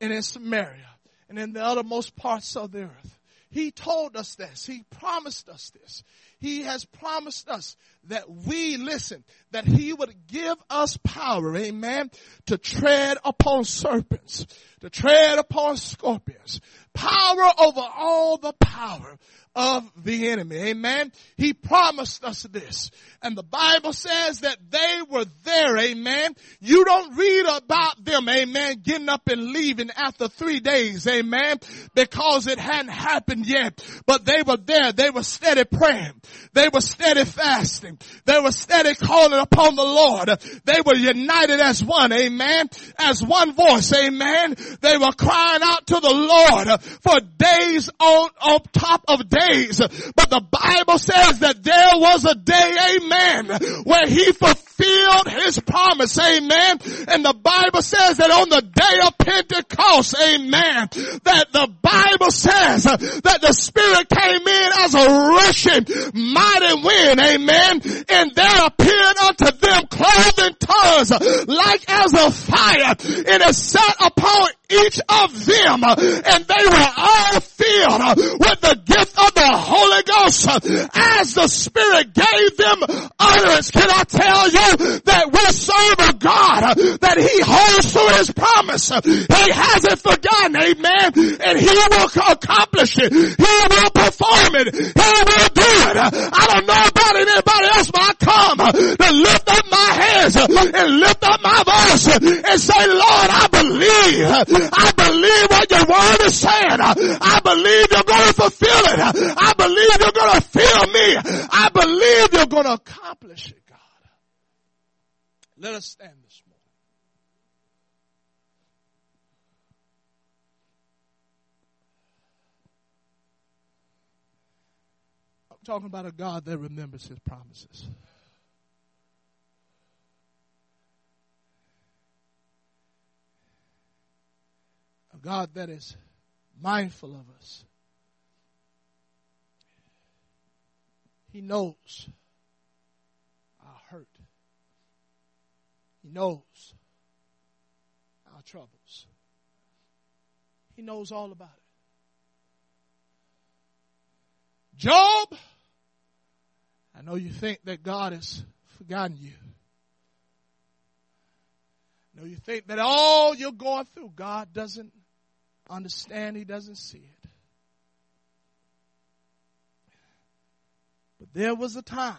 and in Samaria and in the uttermost parts of the earth. He told us this. He promised us this. He has promised us that we listen, that he would give us power, amen, to tread upon serpents, to tread upon scorpions, power over all the power of the enemy. Amen. He promised us this. And the Bible says that they were there. Amen. You don't read about them. Amen. Getting up and leaving after three days. Amen. Because it hadn't happened yet. But they were there. They were steady praying. They were steady fasting. They were steady calling upon the Lord. They were united as one. Amen. As one voice. Amen. They were crying out to the Lord for days on, on top of days. But the Bible says that there was a day, amen, where he fulfilled his promise, amen. And the Bible says that on the day of Pentecost, amen, that the Bible says that the Spirit came in as a rushing mighty wind, amen. And there appeared unto them cloven tongues like as a fire and it sat upon each of them and they were all filled with the gift of the Holy Ghost as the Spirit gave them utterance. Can I tell you that we serve a God that He holds to His promise. He hasn't forgotten, amen, and He will accomplish it. He will perform it. He will do it. I don't know about anybody else, but I come to lift up my hands and lift up my voice and say, Lord, I believe I believe what your word is saying. I believe you're going to fulfill it. I believe you're going to fill me. I believe you're going to accomplish it, God. Let us stand this morning. I'm talking about a God that remembers his promises. God that is mindful of us. He knows our hurt. He knows our troubles. He knows all about it. Job, I know you think that God has forgotten you. I know you think that all you're going through, God doesn't understand, he doesn't see it. But there was a time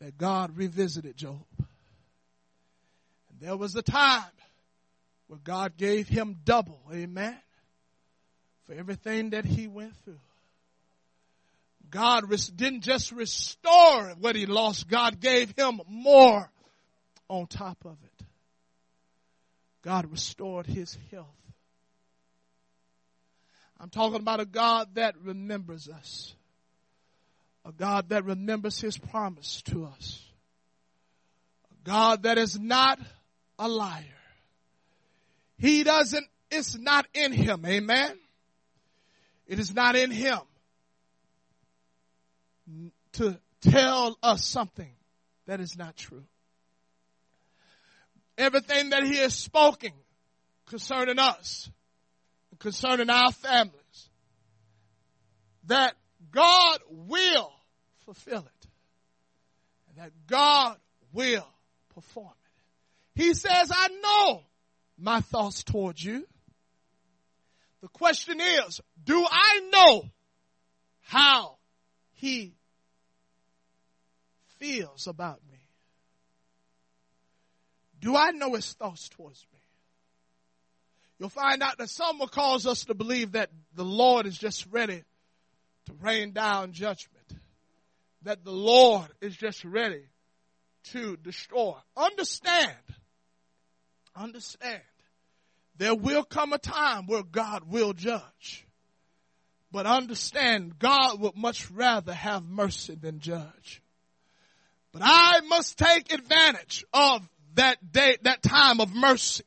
that God revisited Job. And there was a time where God gave him double, amen, for everything that he went through. God didn't just restore what he lost, God gave him more on top of it. God restored his health. I'm talking about a God that remembers us. A God that remembers his promise to us. A God that is not a liar. He doesn't, it's not in him. Amen. It is not in him to tell us something that is not true. Everything that he has spoken concerning us concerning our families that God will fulfill it. And that God will perform it. He says, I know my thoughts towards you. The question is, do I know how he feels about me? Do I know his thoughts towards me? You'll find out that some will cause us to believe that the Lord is just ready to rain down judgment. That the Lord is just ready to destroy. Understand. Understand. There will come a time where God will judge. But understand, God would much rather have mercy than judge. But I must take advantage of that day, that time of mercy.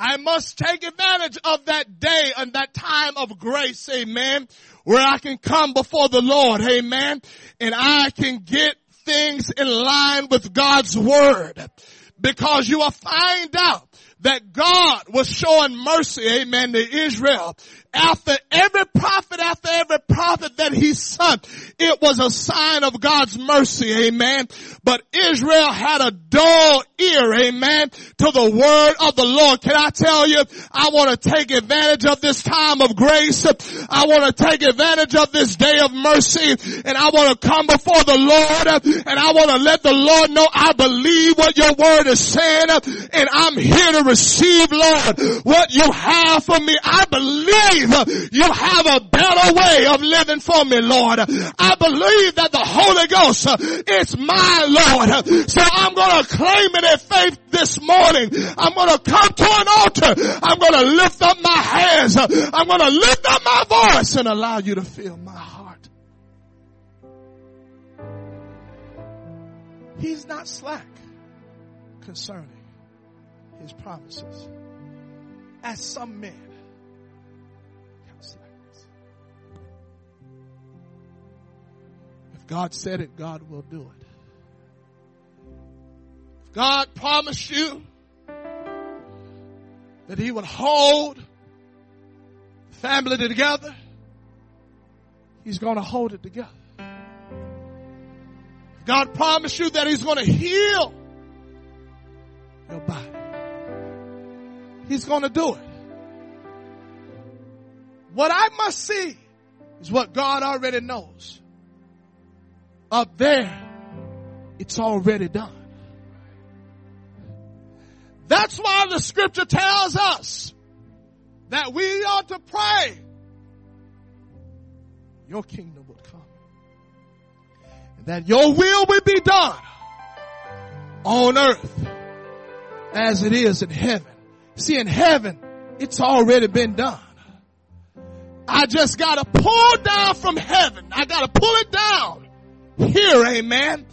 I must take advantage of that day and that time of grace, amen, where I can come before the Lord, amen, and I can get things in line with God's word. Because you will find out that God was showing mercy, amen, to Israel after every prophet, after every prophet that he sent, it was a sign of God's mercy, amen. But Israel had a dull ear, amen, to the word of the Lord. Can I tell you, I want to take advantage of this time of grace. I want to take advantage of this day of mercy and I want to come before the Lord and I want to let the Lord know I believe what your word is saying and I'm here to receive, Lord, what you have for me. I believe you have a better way of living for me, Lord. I believe that the Holy Ghost is my Lord. So I'm going to claim it in faith this morning. I'm going to come to an altar. I'm going to lift up my hands. I'm going to lift up my voice and allow you to fill my heart. He's not slack concerning his promises as some men if God said it, God will do it. If God promised you that He would hold the family together, He's going to hold it together. God promised you that He's going to heal your body, He's going to do it. What I must see is what God already knows. Up there, it's already done. That's why the scripture tells us that we ought to pray. Your kingdom would come. And that your will will be done on earth as it is in heaven. See, in heaven, it's already been done. I just gotta pull down from heaven. I gotta pull it down here, amen.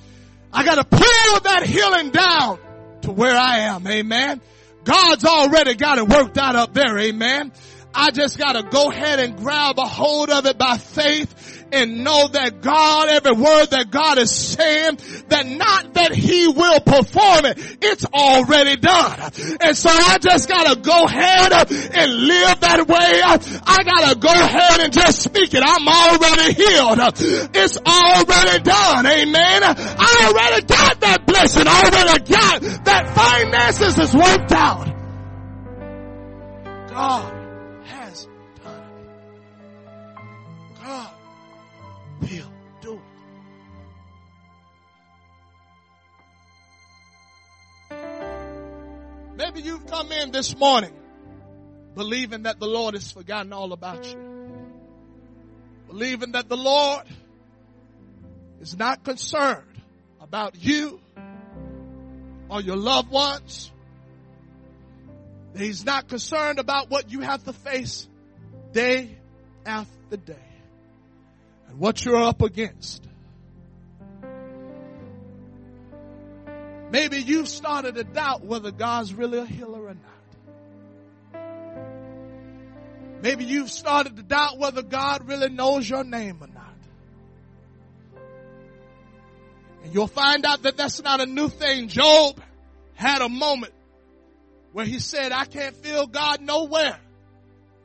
I gotta pull that healing down to where I am, amen. God's already got it worked out up there, amen. I just gotta go ahead and grab a hold of it by faith and know that God, every word that God is saying, that not that He will perform it, it's already done. And so I just gotta go ahead and live that way. I gotta go ahead and just speak it. I'm already healed. It's already done. Amen. I already got that blessing. I already got that finances is worked out. God Maybe you've come in this morning believing that the Lord has forgotten all about you. Believing that the Lord is not concerned about you or your loved ones. He's not concerned about what you have to face day after day and what you're up against. Maybe you've started to doubt whether God's really a healer or not. Maybe you've started to doubt whether God really knows your name or not. And you'll find out that that's not a new thing. Job had a moment where he said, I can't feel God nowhere.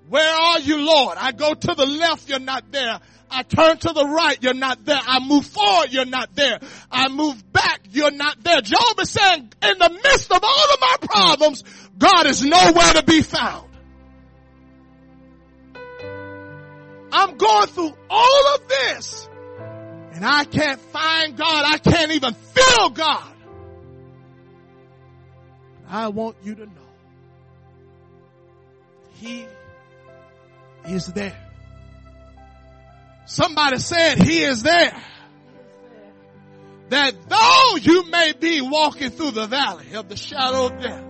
Where are you, Lord? I go to the left, you're not there. I turn to the right, you're not there. I move forward, you're not there. I move back, you're not there. Job is saying, in the midst of all of my problems, God is nowhere to be found. I'm going through all of this and I can't find God. I can't even feel God. I want you to know He is there. Somebody said He is there. That though you may be walking through the valley of the shadow of death,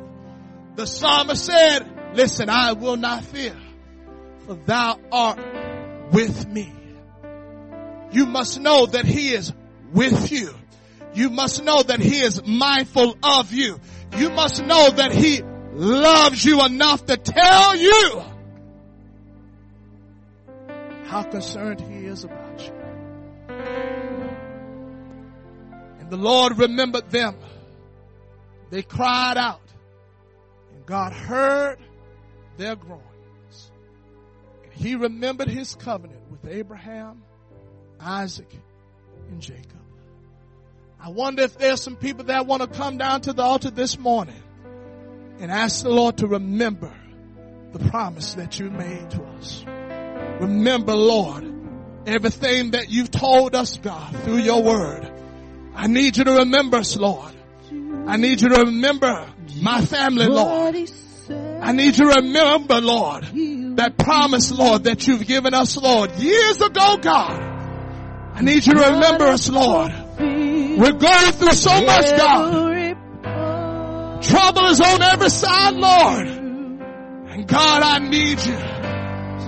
the psalmist said, listen, I will not fear, for thou art with me. You must know that he is with you. You must know that he is mindful of you. You must know that he loves you enough to tell you how concerned he is about you. And the Lord remembered them. They cried out and God heard their groanings. And he remembered his covenant with Abraham, Isaac, and Jacob. I wonder if there's some people that want to come down to the altar this morning and ask the Lord to remember the promise that you made to us. Remember, Lord, everything that you've told us, God, through your word. I need you to remember us, Lord. I need you to remember my family, Lord. I need you to remember, Lord, that promise, Lord, that you've given us, Lord, years ago, God. I need you to remember us, Lord. We're going through so much, God. Trouble is on every side, Lord. And God, I need you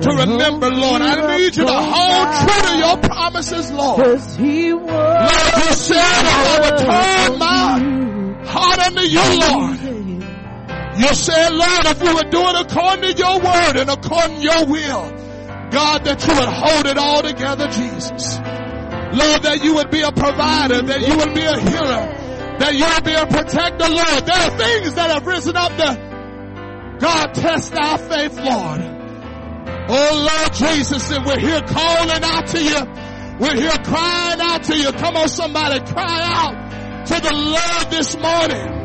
to remember, Lord. I need you to hold true to your promises, Lord. Lord, you said I will turn my heart unto you, Lord. You said, Lord, if we were doing according to your word and according to your will, God, that you would hold it all together, Jesus. Lord, that you would be a provider, that you would be a healer, that you would be a protector, Lord. There are things that have risen up to, God, test our faith, Lord. Oh Lord Jesus, and we're here calling out to you. We're here crying out to you. Come on, somebody, cry out to the Lord this morning.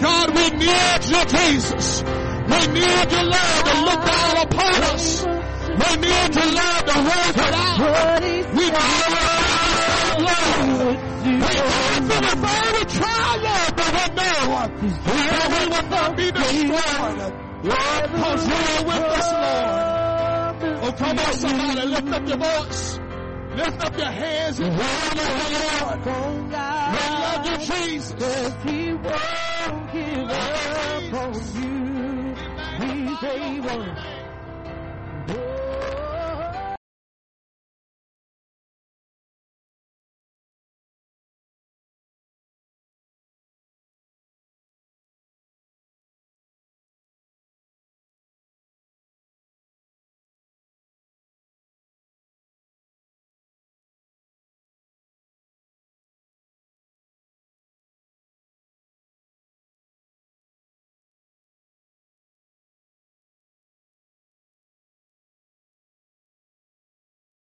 God, we need you, Jesus. We need you, Lord, to look down upon us. We need you, Lord, to work it out. We need you, Lord. We you to Lord, but we know we will not be destroyed. Lord, because you are with us, Lord. Oh, come on, somebody, lift up your voice. Lift up your hands and honor the Lord. We love you, Jesus. He won't give up on you. He's able. Oh.